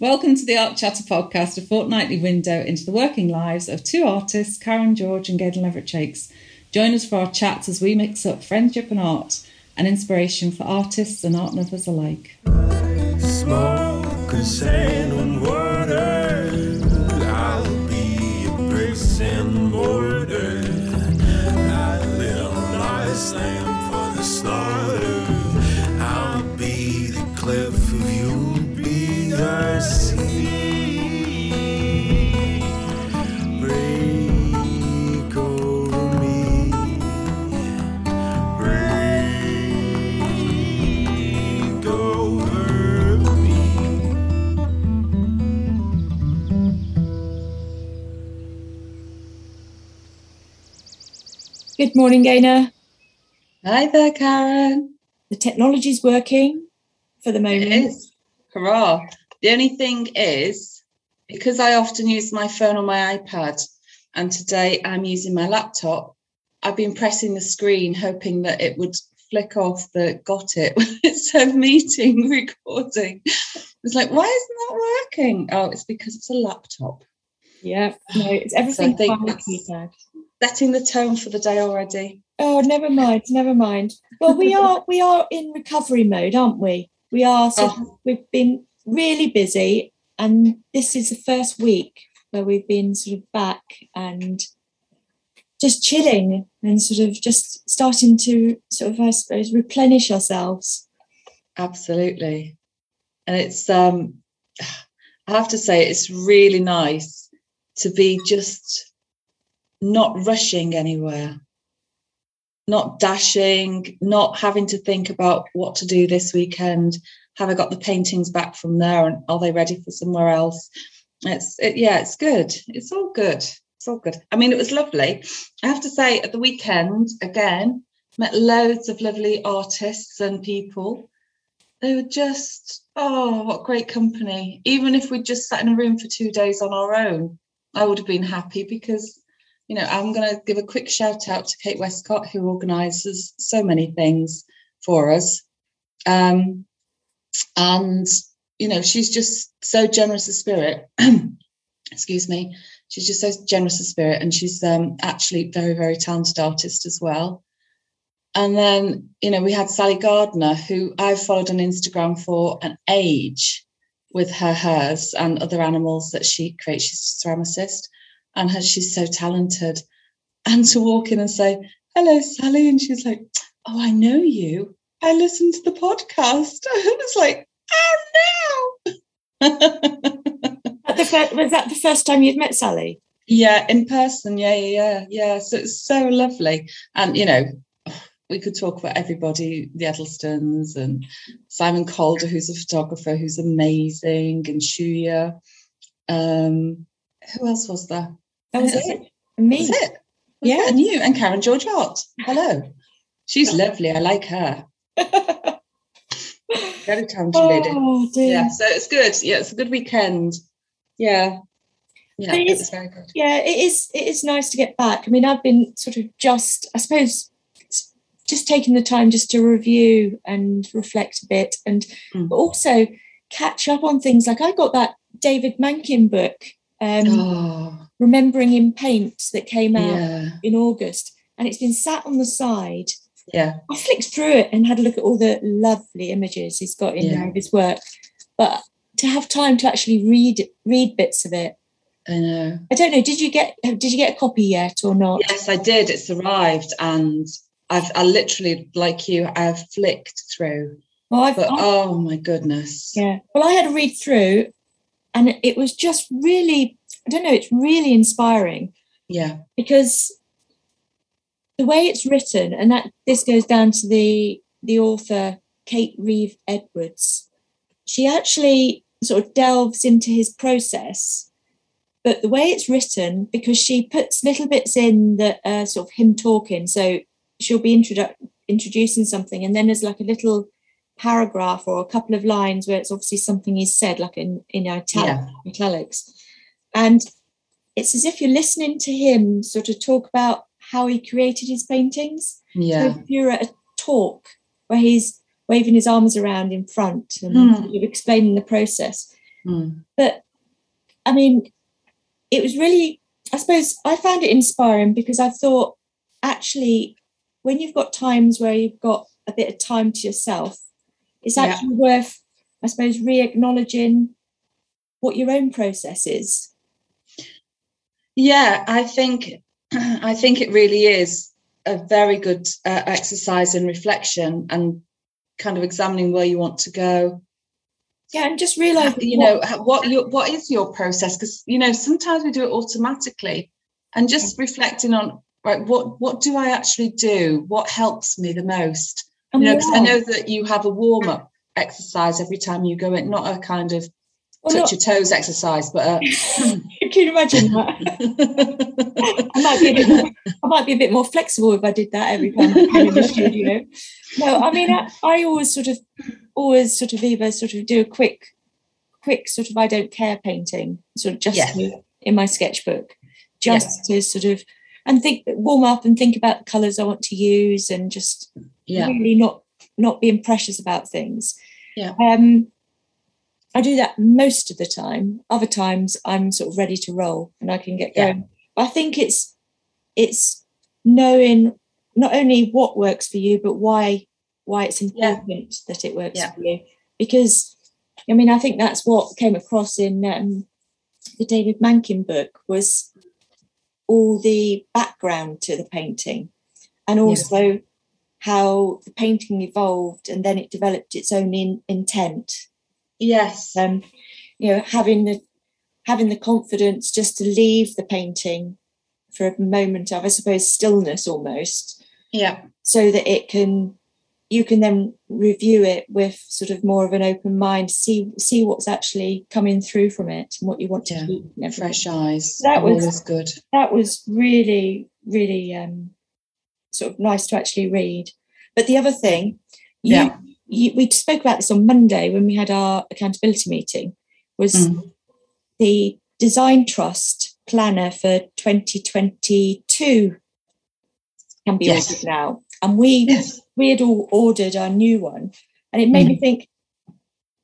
Welcome to the Art Chatter podcast, a fortnightly window into the working lives of two artists, Karen George and Gaynor Leverett Shakes. Join us for our chats as we mix up friendship and art and inspiration for artists and art lovers alike. Smoke and water. I'll be a. Good morning, Gaynor. Hi there, Karen. The technology's working for the moment. is. Hurrah. The only thing is, because I often use my phone or my iPad, and today I'm using my laptop, I've been pressing the screen hoping that it would flick off the got it when it said meeting recording. It's like, why isn't that working? Oh, it's because it's a laptop. Yeah, no, it's everything think fine with it's- keypad. Setting the tone for the day already. Oh, never mind, never mind. Well, we are we are in recovery mode, aren't we? We are. Sort of, we've been really busy, and this is the first week where we've been sort of back and just chilling and sort of just starting to sort of, I suppose, replenish ourselves. Absolutely. And it's um I have to say it's really nice to be just not rushing anywhere. Not dashing, not having to think about what to do this weekend. Have I got the paintings back from there and are they ready for somewhere else? It's it, yeah, it's good. It's all good. It's all good. I mean, it was lovely. I have to say, at the weekend again, met loads of lovely artists and people they were just oh what great company even if we'd just sat in a room for two days on our own i would have been happy because you know i'm going to give a quick shout out to kate westcott who organizes so many things for us. Um, and you know she's just so generous of spirit. Excuse me. She's just so generous of spirit and she's um, actually very very talented artist as well. And then, you know, we had Sally Gardner, who I've followed on Instagram for an age with her hers and other animals that she creates. She's a ceramicist and her, she's so talented. And to walk in and say, hello, Sally. And she's like, oh, I know you. I listened to the podcast. I was like, oh no. At the fir- was that the first time you'd met Sally? Yeah, in person. Yeah, yeah, yeah, yeah. So it's so lovely. And you know, we could talk about everybody, the Edelstons and Simon Calder, who's a photographer who's amazing, and Shuya. Um, who else was there? That was it. And me. That's it. Was Yeah. it? And you and Karen George Hart. Hello. She's lovely. I like her. Very talented lady. oh dear. Yeah, so it's good. Yeah, it's a good weekend. Yeah. Yeah, it's- very good. yeah it is it is nice to get back i mean i've been sort of just i suppose just taking the time just to review and reflect a bit and Mm. also catch up on things like i got that david mankin book um, Oh, remembering in paint that came out yeah. in august and it's been sat on the side Yeah. i flicked through it and had a look at all the lovely images he's got in Yeah. there of his work but to have time to actually read read bits of it I know. I don't know. Did you get did you get a copy yet or not? Yes, I did. It's arrived, and I've I literally, like you, I've flicked through. Well, I've, But I- oh my goodness. yeah. Well, I had a read through, and it was just really I don't know. It's really inspiring Yeah. because the way it's written, and that this goes down to the the author Kate Reeve Edwards. She actually sort of delves into his process, but the way it's written, because she puts little bits in that are sort of him talking. So she'll be introdu- introducing something, and then there's like a little paragraph or a couple of lines where it's obviously something he's said, like in in italic, italics, and it's as if you're listening to him sort of talk about how he created his paintings. Yeah. So if you're at a talk where he's waving his arms around in front and sort of explaining the process, Mm. But I mean, it was really, I suppose, I found it inspiring because I thought actually, when you've got times where you've got a bit of time to yourself, it's Yeah. actually worth, I suppose, re acknowledging what your own process is. Yeah, I think I think it really is a very good uh, exercise in reflection and kind of examining where you want to go. Yeah, and just realize, You know what your what is your process because you know sometimes we do it automatically, and just reflecting on right what what do I actually do? What helps me the most? You know, because I know that you have a warm up exercise every time you go in, not a kind of Well, touch not- your toes exercise, but a, Can you imagine that? I might be a bit more, I might be a bit more flexible if I did that every time I came in the studio. No, I mean I, I always sort of always sort of either sort of do a quick quick sort of I don't care painting, sort of just Yes. in my sketchbook, just to sort of and think warm up and think about the colours I want to use and just yeah, really not not being precious about things. Yeah. Um, I do that most of the time. Other times I'm sort of ready to roll and I can get Yeah. going. But I think it's it's knowing not only what works for you, but why why it's Yeah. important that it works Yeah. for you. Because I mean, I think that's what came across in um, the David Mankin book was all the background to the painting, and also how the painting evolved and then it developed its own in, intent. Yes, Um, you know, having the having the confidence just to leave the painting for a moment of, I suppose, stillness almost, yeah, so that it can you can then review it with sort of more of an open mind, see see what's actually coming through from it and what you want to Yeah, keep. and everything. fresh eyes. That was- always good. that was really really um sort of nice to actually read but the other thing you, Yeah. You we spoke about this on monday when we had our accountability meeting was Mm. the design trust planner for 2022 can be Yes. ordered now and we Yes, we had all ordered our new one and it made me think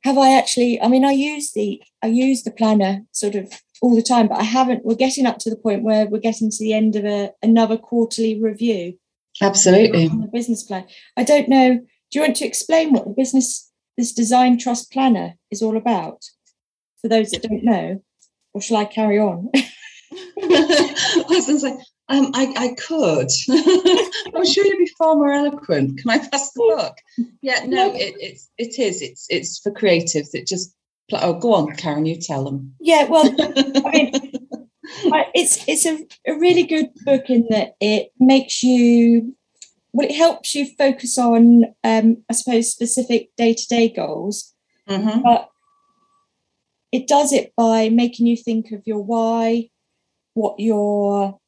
have i actually i mean i use the i use the planner sort of all the time but i haven't we're getting up to the point where we're getting to the end of a, another quarterly review absolutely. on the business plan i don't know do you want to explain what the business this design trust planner is all about for those that don't know or shall i carry on I was going to say, um, I, I could. I'm sure you'd be far more eloquent. Can I pass the book? Yeah, no, it, it's it is. It's it's for creatives. It just oh, go on, Karen. You tell them. yeah well I mean, it's it's a, a really good book in that it makes you well it helps you focus on um i suppose specific day-to-day goals Mhm. but it does it by making you think of your why what your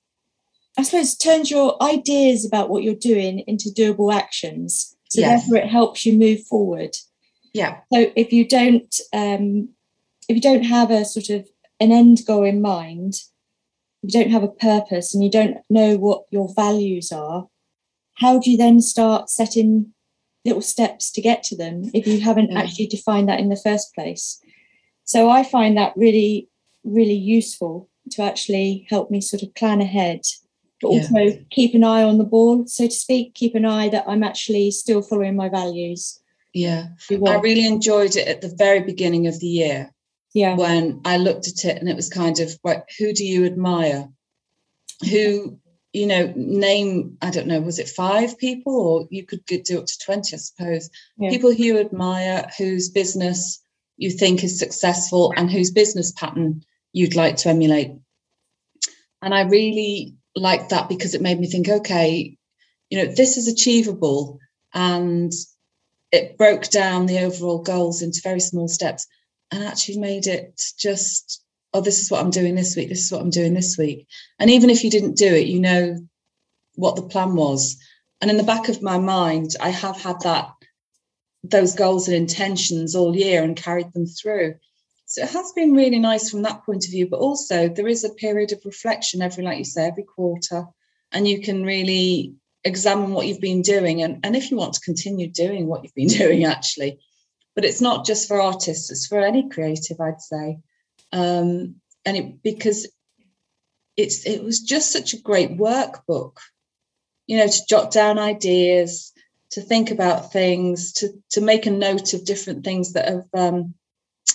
i suppose turns your ideas about what you're doing into doable actions so Yes. therefore it helps you move forward Yeah, so if you don't um, if you don't have a sort of an end goal in mind, you don't have a purpose and you don't know what your values are, how do you then start setting little steps to get to them if you haven't Yeah. actually defined that in the first place? So I find that really, really useful to actually help me sort of plan ahead, but Yeah. also keep an eye on the ball, so to speak, keep an eye that I'm actually still following my values. yeah. I really enjoyed it at the very beginning of the year yeah. when I looked at it and it was kind of like, who do you admire? Who, you know, name, I don't know, was it five people or you could get- do up to 20, I suppose. Yeah. People who you admire, whose business you think is successful and whose business pattern you'd like to emulate. And I really liked that because it made me think, okay, you know, this is achievable. And it broke down the overall goals into very small steps and actually made it just oh this is what i'm doing this week this is what i'm doing this week. And even if you didn't do it you know what the plan was. And in the back of my mind i have had that those goals and intentions all year and carried them through. So it has been really nice from that point of view but also there is a period of reflection every like you say every quarter and you can really examine what you've been doing and, and if you want to continue doing what you've been doing actually. But it's not just for artists; it's for any creative, I'd say. Um, and it because it's it was just such a great workbook, you know, to jot down ideas, to think about things, to to make a note of different things that have um,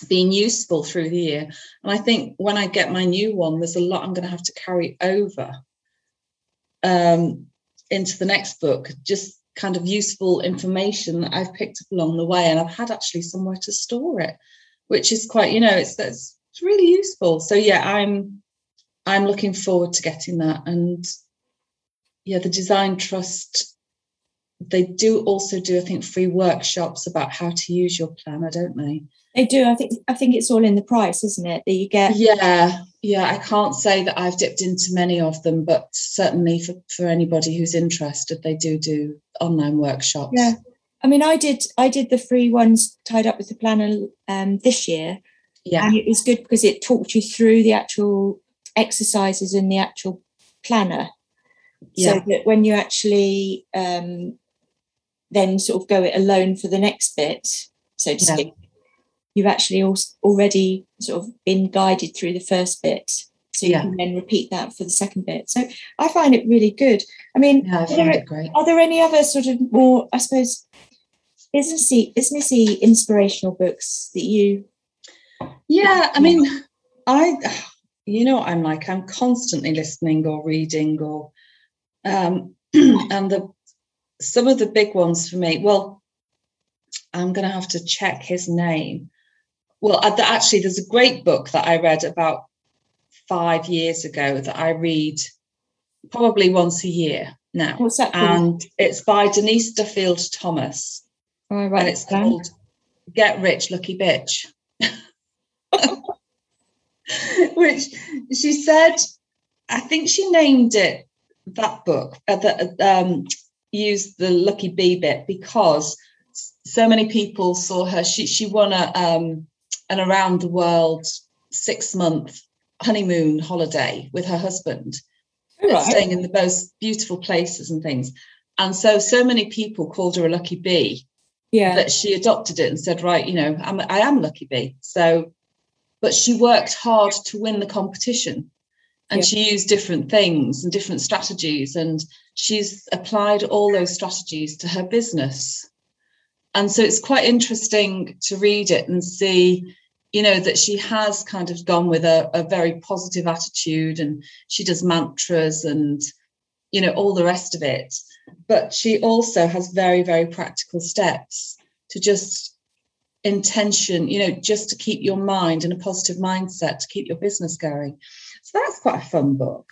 been useful through the year. And I think when I get my new one, there's a lot I'm going to have to carry over um, into the next book, just kind of useful information that I've picked up along the way. And I've had actually somewhere to store it, which is quite, you know, it's that's it's really useful. So yeah, I'm I'm looking forward to getting that. And yeah, the Design Trust, they do also do, I think, free workshops about how to use your planner, don't they? They do. I think I think it's all in the price, isn't it? That you get. Yeah, yeah. I can't say that I've dipped into many of them, but certainly for, for anybody who's interested, they do do online workshops. Yeah. I mean, I did. I did the free ones tied up with the planner um, this year, Yeah. and it was good because it talked you through the actual exercises in the actual planner, Yeah. so that when you actually um, then sort of go it alone for the next bit, so to Yeah. speak, you've actually already sort of been guided through the first bit. So you Yeah. can then repeat that for the second bit. So I find it really good. I mean, Yeah, I are there, are there any other sort of more, I suppose, businessy, businessy inspirational books that you? Yeah, I mean, I, you know, I'm like I'm constantly listening or reading or, um, and the some of the big ones for me. Well, I'm going to have to check his name. Well, actually, there's a great book that I read about five years ago that I read probably once a year now, What's that called? and it's by Denise Duffield Thomas. Oh, Um, and it's down. called Get Rich Lucky Bitch. Which she said, I think she named it that book, uh, that um, used the lucky bee bit because so many people saw her. She she won a um, an around the world six month honeymoon holiday with her husband right. staying in the most beautiful places and things. And so, so many people called her a lucky bee Yeah. that she adopted it and said, right, you know, I'm, I am lucky bee. So, but she worked hard to win the competition and Yeah. she used different things and different strategies. And she's applied all those strategies to her business. And so it's quite interesting to read it and see, you know, that she has kind of gone with a, a very positive attitude and she does mantras and, you know, all the rest of it. But she also has very, very practical steps to just intention, you know, just to keep your mind in a positive mindset to keep your business going. So that's quite a fun book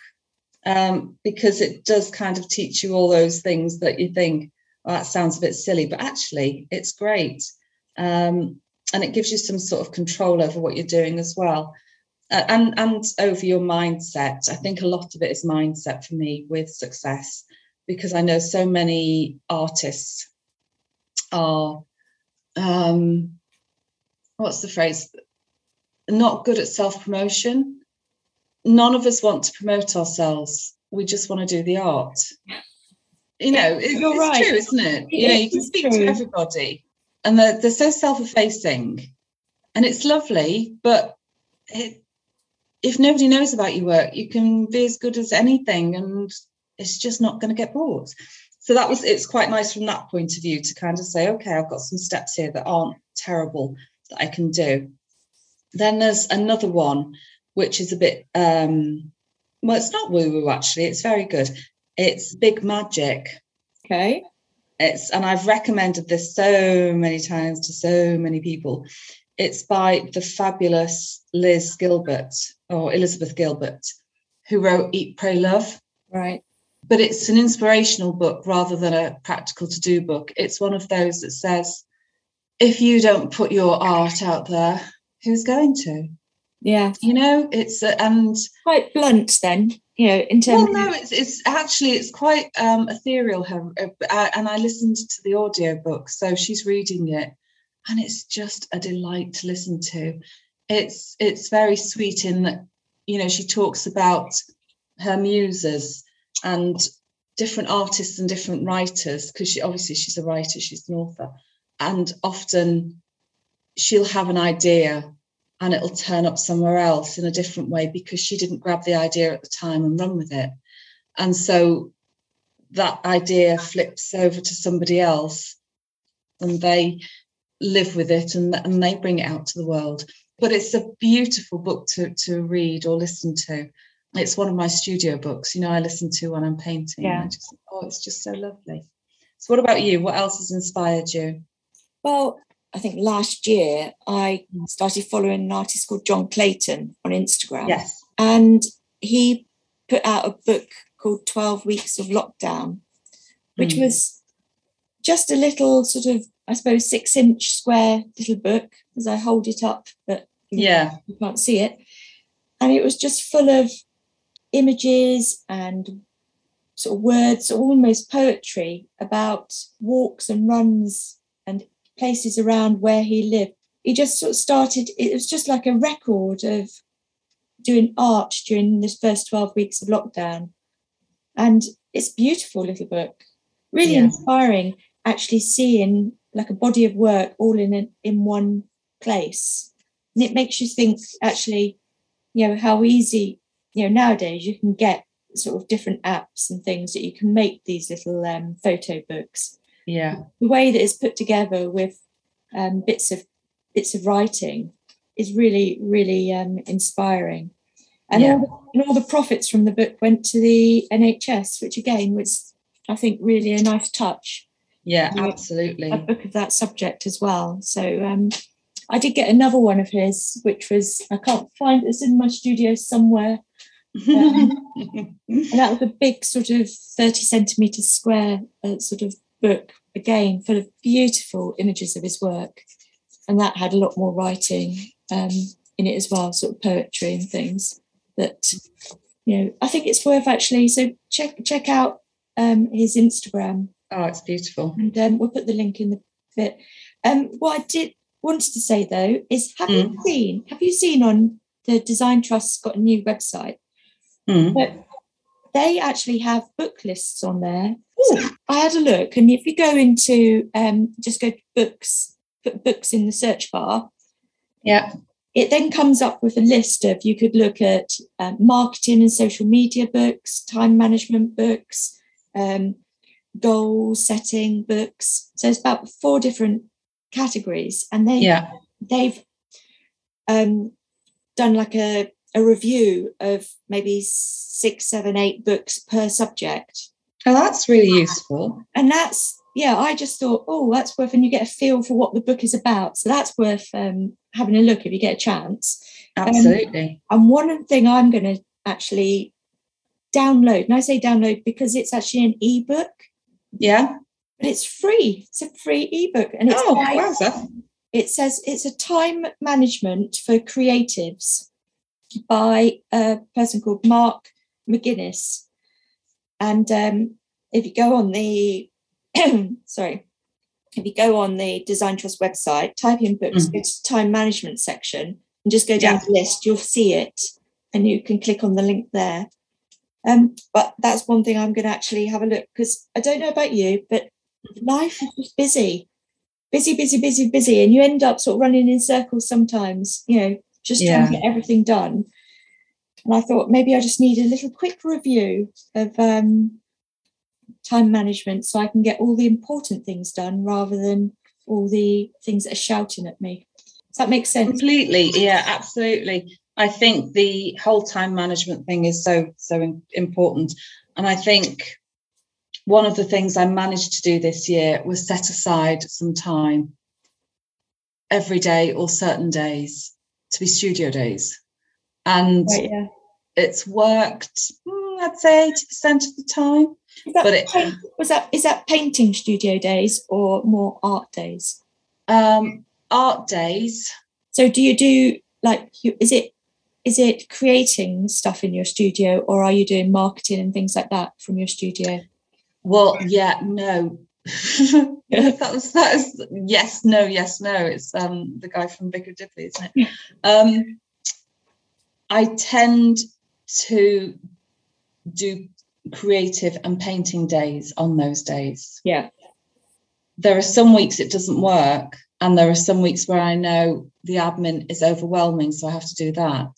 um, because it does kind of teach you all those things that you think, well, that sounds a bit silly, but actually it's great. Um, and it gives you some sort of control over what you're doing as well. Uh, and and over your mindset. I think a lot of it is mindset for me with success because I know so many artists are um what's the phrase? Not good at self-promotion. None of us want to promote ourselves. We just want to do the art. You know it- You're it's right. true isn't it? It you know you can speak true. to everybody and they're, they're so self-effacing and it's lovely but it, if nobody knows about your work you can be as good as anything and it's just not going to get bought so that was it's quite nice from that point of view to kind of say okay i've got some steps here that aren't terrible that i can do then there's another one which is a bit um well it's not woo woo actually it's very good it's big magic Okay. it's and I've recommended this so many times to so many people. It's by the fabulous Liz Gilbert or Elizabeth Gilbert, who wrote Eat, Pray, Love. Right. But it's an inspirational book rather than a practical to do book. It's one of those that says, if you don't put your art out there, who's going to? Yeah. You know, it's a, and Quite blunt then, you know, in terms well, no, it's it's actually it's quite um, ethereal. Her, uh, and I listened to the audio book, so she's reading it, and it's just a delight to listen to. It's it's very sweet in that you know she talks about her muses and different artists and different writers because she obviously she's a writer, she's an author, and often she'll have an idea and it'll turn up somewhere else in a different way because she didn't grab the idea at the time and run with it. And so that idea flips over to somebody else and they live with it and, and they bring it out to the world. But it's a beautiful book to, to read or listen to. It's one of my studio books, you know, I listen to when I'm painting. Yeah. I just, oh, it's just so lovely. So, what about you? What else has inspired you? Well, I think last year I started following an artist called Jon Clayton on Instagram. Yes. And he put out a book called 12 Weeks of Lockdown, which Mm. was just a little sort of, I suppose, six inch square little book as I hold it up, but Yeah. you can't see it. And it was just full of images and sort of words, almost poetry about walks and runs places around where he lived. He just sort of started, it was just like a record of doing art during this first 12 weeks of lockdown. And it's a beautiful little book, really Yeah. inspiring, actually seeing like a body of work all in a, in one place. And it makes you think actually, you know, how easy, you know, nowadays you can get sort of different apps and things that you can make these little um, photo books Yeah. the way that it's put together with um, bits of bits of writing is really really um, inspiring and, Yeah. all the, and all the profits from the book went to the nhs which again was i think really a nice touch Yeah. Absolutely. a book of that subject as well so um, i did get another one of his which was i can't find it's in my studio somewhere and that was a big sort of 30 centimeter square uh, sort of book again full of beautiful images of his work. And that had a lot more writing um, in it as well sort of poetry and things that you know i think it's worth actually so check check out um, his instagram. Oh, it's beautiful. and um, we'll put the link in the bit. Um, what i did wanted to say though is have you seen have you seen on the design trust's got a new website? Mm. but they actually have book lists on there. So I had a look, and if you go into um, just go to books, put books in the search bar, Yeah. it then comes up with a list of you could look at um, marketing and social media books, time management books, um, goal setting books. So it's about four different categories, and they Yeah. they've um, done like a, a review of maybe six, seven, eight books per subject. Oh, that's really useful. And that's, yeah, I just thought, oh, that's worth, and you get a feel for what the book is about. So that's worth um, having a look if you get a chance. Absolutely. And one thing I'm going to actually download, and I say download because it's actually an ebook, yeah. but it's free. It's a free ebook. And it's Oh, by- it says it's a time management for creatives by a person called Mark McGuinness. And um, if you go on the, sorry, if you go on the Design Trust website, type in books, Mm. go to the time management section, and just go down Yeah. the list, you'll see it, and you can click on the link there. Um, but that's one thing I'm going to actually have a look because I don't know about you, but life is just busy busy, busy, busy, busy, and you end up sort of running in circles sometimes, you know, just trying to get everything done. And I thought maybe I just need a little quick review of um, time management so I can get all the important things done rather than all the things that are shouting at me. Does that make sense? Completely. Yeah, absolutely. I think the whole time management thing is so, so important. And I think one of the things I managed to do this year was set aside some time every day or certain days to be studio days. And Right, yeah. it's worked, mm, I'd say 80% of the time. Is that But it- paint- was that is that painting studio days or more art days? Um, art days, So do you do like you, is it is it creating stuff in your studio or are you doing marketing and things like that from your studio? Well, yeah, no. that was that is yes, no, yes, no. It's um the guy from Vicar Dibley, isn't it? Um I tend to do creative and painting days on those days. Yeah. There are some weeks it doesn't work And there are some weeks where I know the admin is overwhelming, so I have to do that.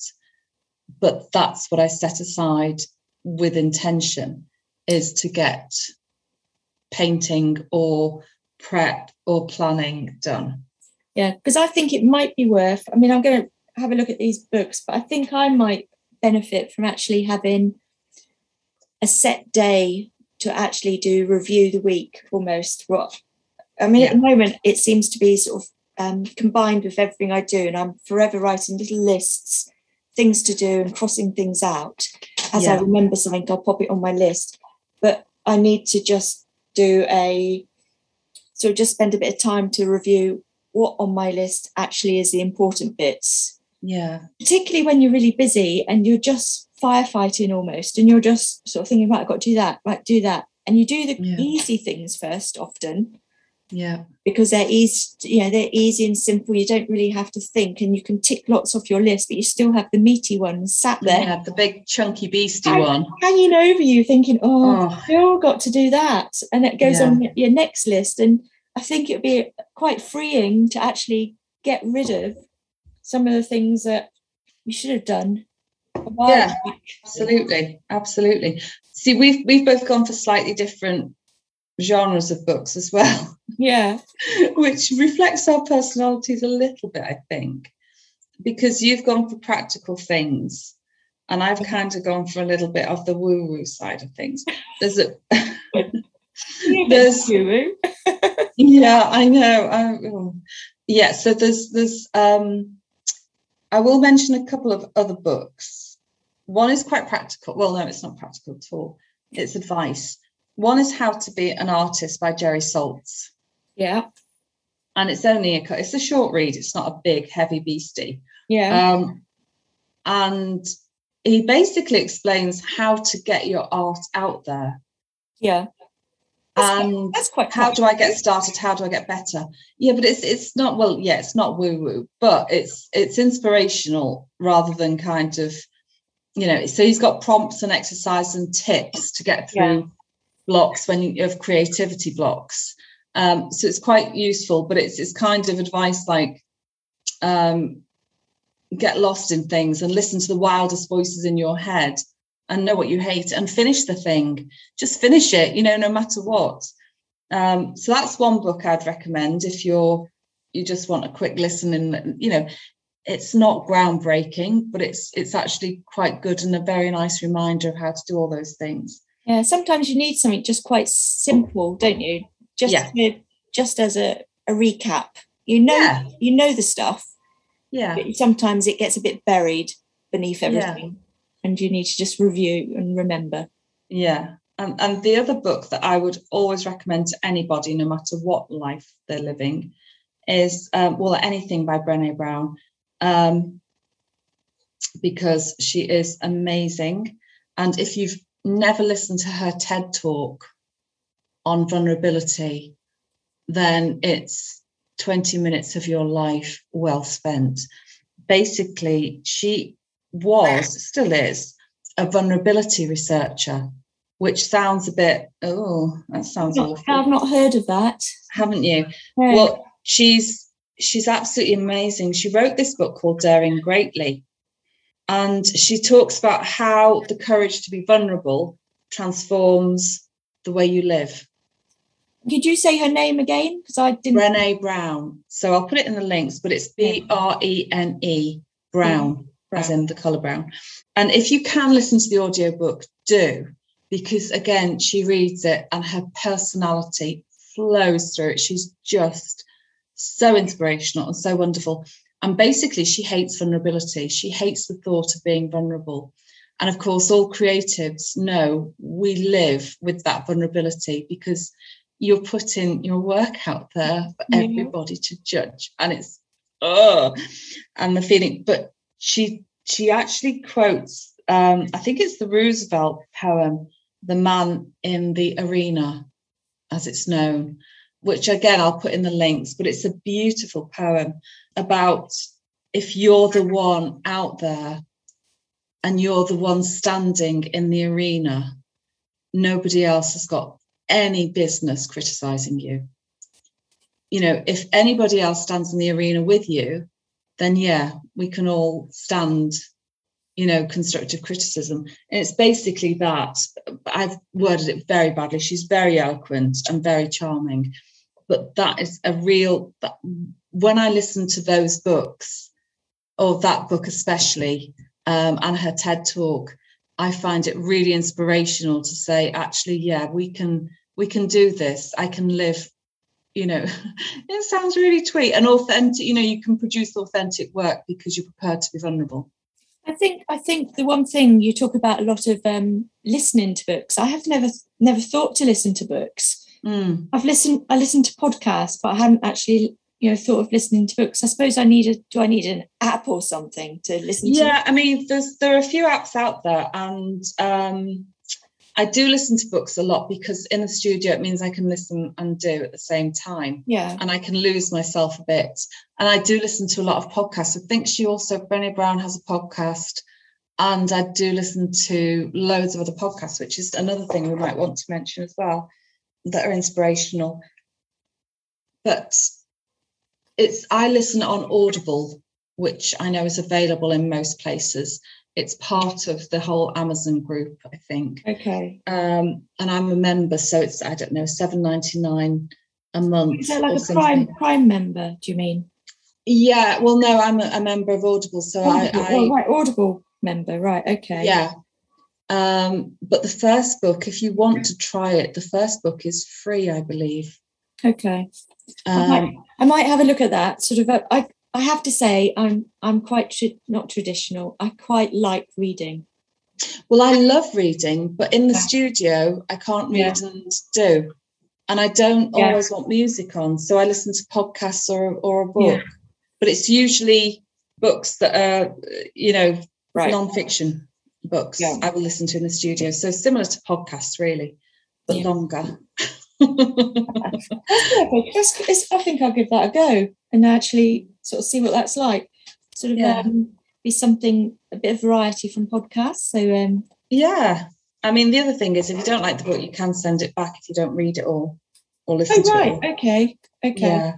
But that's what I set aside with intention is to get painting or prep or planning done. Yeah, because I think it might be worth. I mean, I'm going to have a look at these books, but I think I might benefit from actually having a set day to actually do review the week almost. What I mean, at the moment, it seems to be sort of um, combined with everything I do, and I'm forever writing little lists, things to do, and crossing things out. As I remember something, I'll pop it on my list. But I need to just do a so just spend a bit of time to review what on my list actually is the important bits Yeah. particularly when you're really busy and you're just firefighting almost and you're just sort of thinking right i've got to do that right do that and you do the Yeah. easy things first often Yeah. because they're easy you know they're easy and simple you don't really have to think and you can tick lots off your list but you still have the meaty ones sat there Yeah. The big chunky beastie I- one. hanging over you thinking oh Oh, still got to do that and it goes Yeah. on your next list and i think it'd be quite freeing to actually get rid of some of the things that you should have done Yeah. absolutely. Absolutely. See, we've we've both gone for slightly different genres of books as well, yeah which reflects our personalities a little bit, I think. Because you've gone for practical things and I've kind of gone for a little bit of the woo-woo side of things. There's a There's- Guru. yeah i know I, oh. yeah so there's there's um i will mention a couple of other books one is quite practical well no it's not practical at all it's advice one is how to be an artist by jerry saltz yeah and it's only a it's a short read it's not a big heavy beastie yeah um and he basically explains how to get your art out there yeah that's, quite- and that's quite how do I get started? How do I get better? Yeah, but it's it's not well, yeah, it's not woo woo, but it's it's inspirational rather than kind of, you know. So he's got prompts and exercise and tips to get through Yeah. blocks when you have creativity blocks. Um, so it's quite useful, but it's it's kind of advice like, um, get lost in things and listen to the wildest voices in your head and know what you hate and finish the thing. Just finish it you know no matter what. Um, so that's one book i'd recommend if you're you just want a quick listen and you know it's not groundbreaking but it's it's actually quite good and a very nice reminder of how to do all those things. Yeah sometimes you need something just quite simple don't you just Yeah. to- just as a, a recap you know Yeah. you know the stuff yeah but sometimes it gets a bit buried beneath Yeah. everything and you need to just review and remember yeah and, and the other book that i would always recommend to anybody no matter what life they're living is um, well anything by brene brown um, because she is amazing and if you've never listened to her ted talk on vulnerability then it's 20 minutes of your life well spent. Basically she was still is a vulnerability researcher which sounds a bit oh that sounds Not- awful. I've not heard of that. Haven't you? No. well she's she's absolutely amazing. She wrote this book called daring greatly and she talks about how the courage to be vulnerable transforms the way you live could you say her name again? Because i didn't brene brown. So i'll put it in the links but it's b-r-e-n-e mm, brown as in the color brown. And if you can listen to the audiobook do because again she reads it and her personality flows through it. She's just so inspirational and so wonderful. And basically she hates vulnerability. She hates the thought of being vulnerable. And of course all creatives know we live with that vulnerability because you're putting your work out there for Yeah. everybody to judge and it's oh and the feeling but she she actually quotes um i think it's the roosevelt poem the man in the arena as it's known which again i'll put in the links but it's a beautiful poem about if you're the one out there and you're the one standing in the arena nobody else has got any business criticizing you you know, if anybody else stands in the arena with you, then yeah, we can all stand, you know, constructive criticism. And it's basically that. I've worded it very badly. She's very eloquent and very charming. But that is a real, that, when I listen to those books, or that book especially, um, and her TED talk, I find it really inspirational to say, actually, yeah, we can we can do this. I can live, you know, it sounds really tweet and authentic, you know, you can produce authentic work because you're prepared to be vulnerable. I think I think the one thing you talk about a lot of um, listening to books. I have never never thought to listen to books. Mm. I've listened I listened to podcasts, but I hadn't actually you know thought of listening to books. I suppose I need a do I need an app or something to listen to? Yeah, I mean, there's there are a few apps out there, and um, I do listen to books a lot because in the studio it means I can listen and do at the same time. Yeah. and I can lose myself a bit. And I do listen to a lot of podcasts. I think she also, Brené Brown has a podcast, and I do listen to loads of other podcasts, which is another thing we might want to mention as well that are inspirational. But it's, I listen on Audible, which I know is available in most places. It's part of the whole Amazon group, I think Okay. um, and I'm a member, so it's I don't know seven ninety nine a month. Is that like a something. prime prime member? Do you mean? Yeah, well, no, I'm a, a member of Audible, so I, Audible, I oh, right, Audible member, right? Okay. yeah. Um, but the first book, if you want to try it, the first book is free, I believe. Okay. I might, Um, I might have a look at that. Sort of. uh, I I have to say I'm I'm quite tra- not traditional. I quite like reading. well, I love reading, but in the Yeah. studio, I can't read Yeah. and do, and I don't Yeah. always want music on, so I listen to podcasts or or a book. But it's usually books that are, you know, Right. non-fiction books. I will listen to in the studio. So similar to podcasts, really, but longer. That's perfect. That's, it's, I think I'll give that a go and actually sort of see what that's like. Sort of Yeah. um, be something a bit of variety from podcasts. So um, yeah. I mean, the other thing is, if you don't like the book, you can send it back if you don't read it all or listen oh to it. okay, okay. Yeah.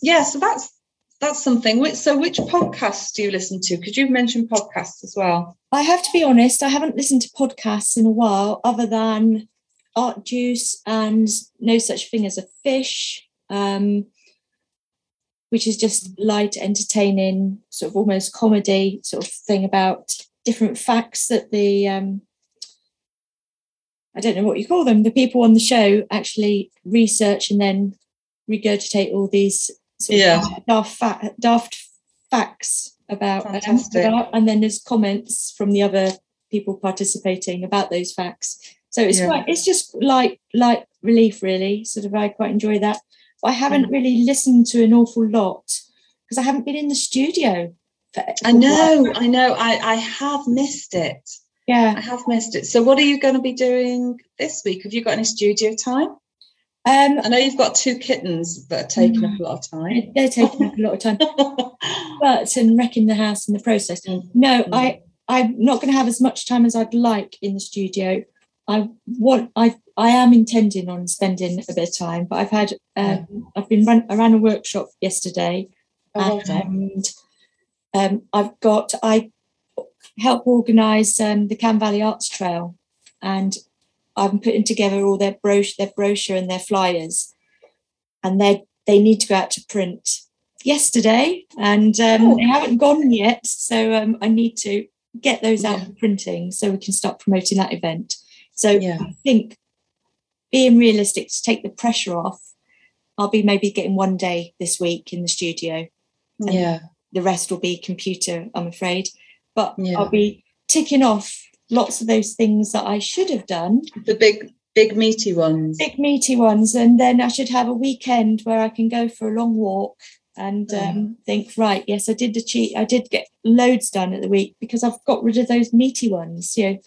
Yeah. So that's that's something. Which so which podcasts do you listen to? Because you've mentioned podcasts as well. I have to be honest, I haven't listened to podcasts in a while, other than Art Juice and No Such Thing as a Fish, um, which is just light, entertaining, sort of almost comedy sort of thing about different facts that the um, I don't know what you call them, the people on the show actually research and then regurgitate all these sort Yeah. of daft, fa- daft facts about, um, Fantastic. about- and then there's comments from the other people participating about those facts. So it's Yeah. quite it's just like light relief really. Sort of I quite enjoy that. But I haven't Mm. really listened to an awful lot because I haven't been in the studio. For, I know, I know. I I have missed it. Yeah, I have missed it. So what are you going to be doing this week? Have you got any studio time? Um I know you've got two kittens that are taking up a lot of time. they're taking up a lot of time. But and wrecking the house in the process. Mm. No, I I'm not going to have as much time as I'd like in the studio. I want I I am intending on spending a bit of time, but I've had um, I've been run I ran a workshop yesterday Oh, and um, I've got I help organise um, the Cam Valley Arts Trail, and I'm putting together all their brochure, their brochure and their flyers, and they they need to go out to print yesterday, and um, Oh. they haven't gone yet, so um, I need to get those out Yeah. for printing so we can start promoting that event. So Yeah. I think being realistic to take the pressure off, I'll be maybe getting one day this week in the studio Yeah. the rest will be computer, I'm afraid. But Yeah. I'll be ticking off lots of those things that I should have done, The big, big meaty ones. big meaty ones, and then I should have a weekend where I can go for a long walk and Mm. um, think, right, yes, I did achieve, I did get loads done at the week because I've got rid of those meaty ones. You know,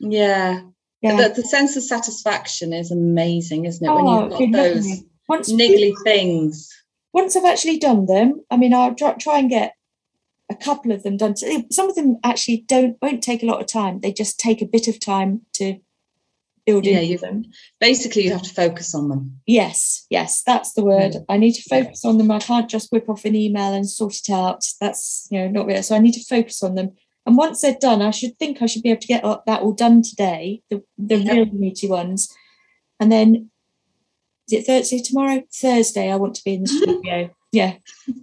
Yeah. Yeah. The, the sense of satisfaction is amazing, isn't it? when Oh, you've got good those once niggly things. once I've actually done them, I mean, I'll try, and get a couple of them done. Some of them actually don't won't take a lot of time. They just take a bit of time to build Yeah, into you- them. Basically, you have to focus on them. Yes, yes, that's the word. Mm. I need to Yeah. focus on them. I can't just whip off an email and sort it out. That's you know not real. So I need to focus on them. And once they're done, I should think I should be able to get that all done today. The the Yep. real meaty ones, and then is it Thursday tomorrow? Thursday. I want to be in the mm-hmm. studio. Yeah,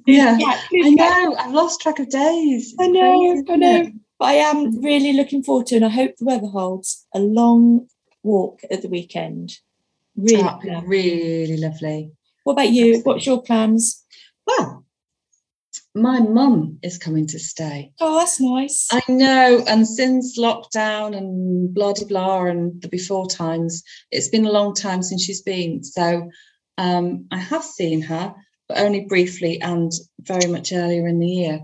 Yeah. yeah. I know. I've lost track of days. I know, crazy, I know. it? But I am really looking forward to, and I hope the weather holds a long walk at the weekend. Really. That'd really lovely. What about you? What's your plans? Well, my mum is coming to stay. Oh, that's nice. I know, and since lockdown and blah de blah and the before times, it's been a long time since she's been. So um, I have seen her, but only briefly and very much earlier in the year.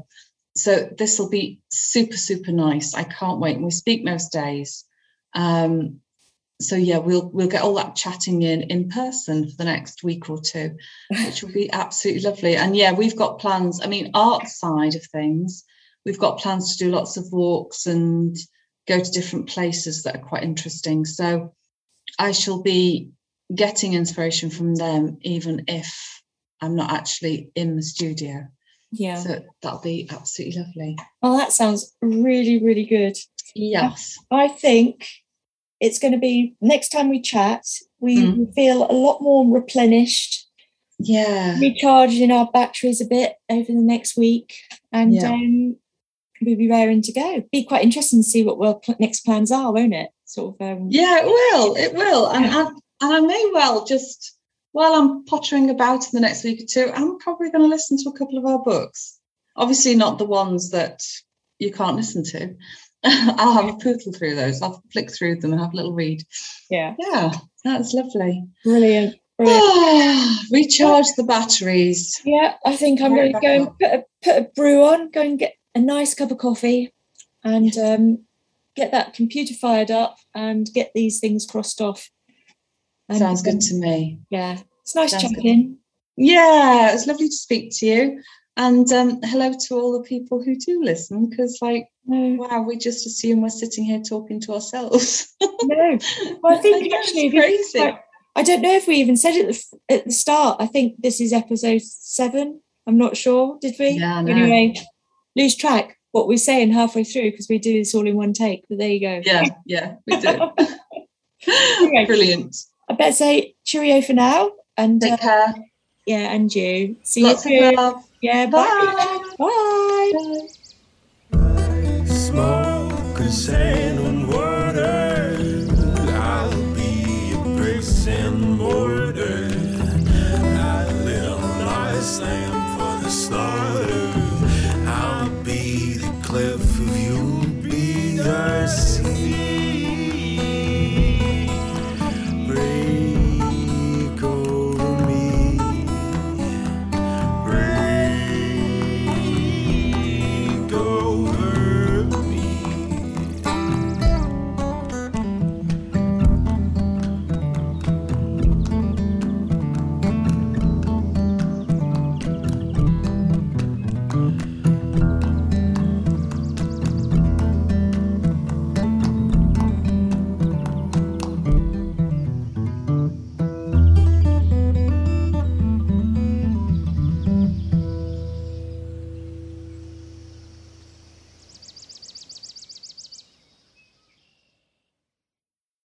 So this will be super, super nice. I can't wait. And we speak most days. Um, so yeah, we'll we'll get all that chatting in in person for the next week or two, which will be absolutely lovely. And yeah, we've got plans. I mean, art side of things, we've got plans to do lots of walks and go to different places that are quite interesting. So I shall be getting inspiration from them, even if I'm not actually in the studio. yeah. So that'll be absolutely lovely. Oh, that sounds really, really good. Yes. I think it's going to be next time we chat, we Mm. feel a lot more replenished, Yeah. recharging our batteries a bit over the next week, and Yeah. um, we'll be raring to go. Be quite interesting to see what our pl- next plans are, won't it? Sort of. Um, Yeah, it will. It will. And, and, and I may well just, while I'm pottering about in the next week or two, I'm probably going to listen to a couple of our books. Obviously, not the ones that you can't listen to. I'll have a poodle through those. I'll flick through them and have a little read. yeah. Yeah, that's lovely. Brilliant. Brilliant. Recharge the batteries. Yeah, I think I'm going to go and put a, put a brew on, go and get a nice cup of coffee, and um, get that computer fired up and get these things crossed off. And, Sounds um, good to me. Yeah, it's nice Sounds good. chatting. Yeah, it's lovely to speak to you. And um, hello to all the people who do listen, because, like, No, wow, we just assume we're sitting here talking to ourselves. no. Well, I think know, actually, it's if you think crazy. about- I don't know if we even said it at the, f- at the start. I think this is episode seven. I'm not sure. Did we? Yeah, I know. Anyway, lose track what we're saying halfway through because we do this all in one take. But there you go. Yeah, yeah, we do. Brilliant. I better say cheerio for now. And uh, care. yeah, and you. See Lots you of soon. Love. Yeah, bye. Bye. Bye. Bye. Smoke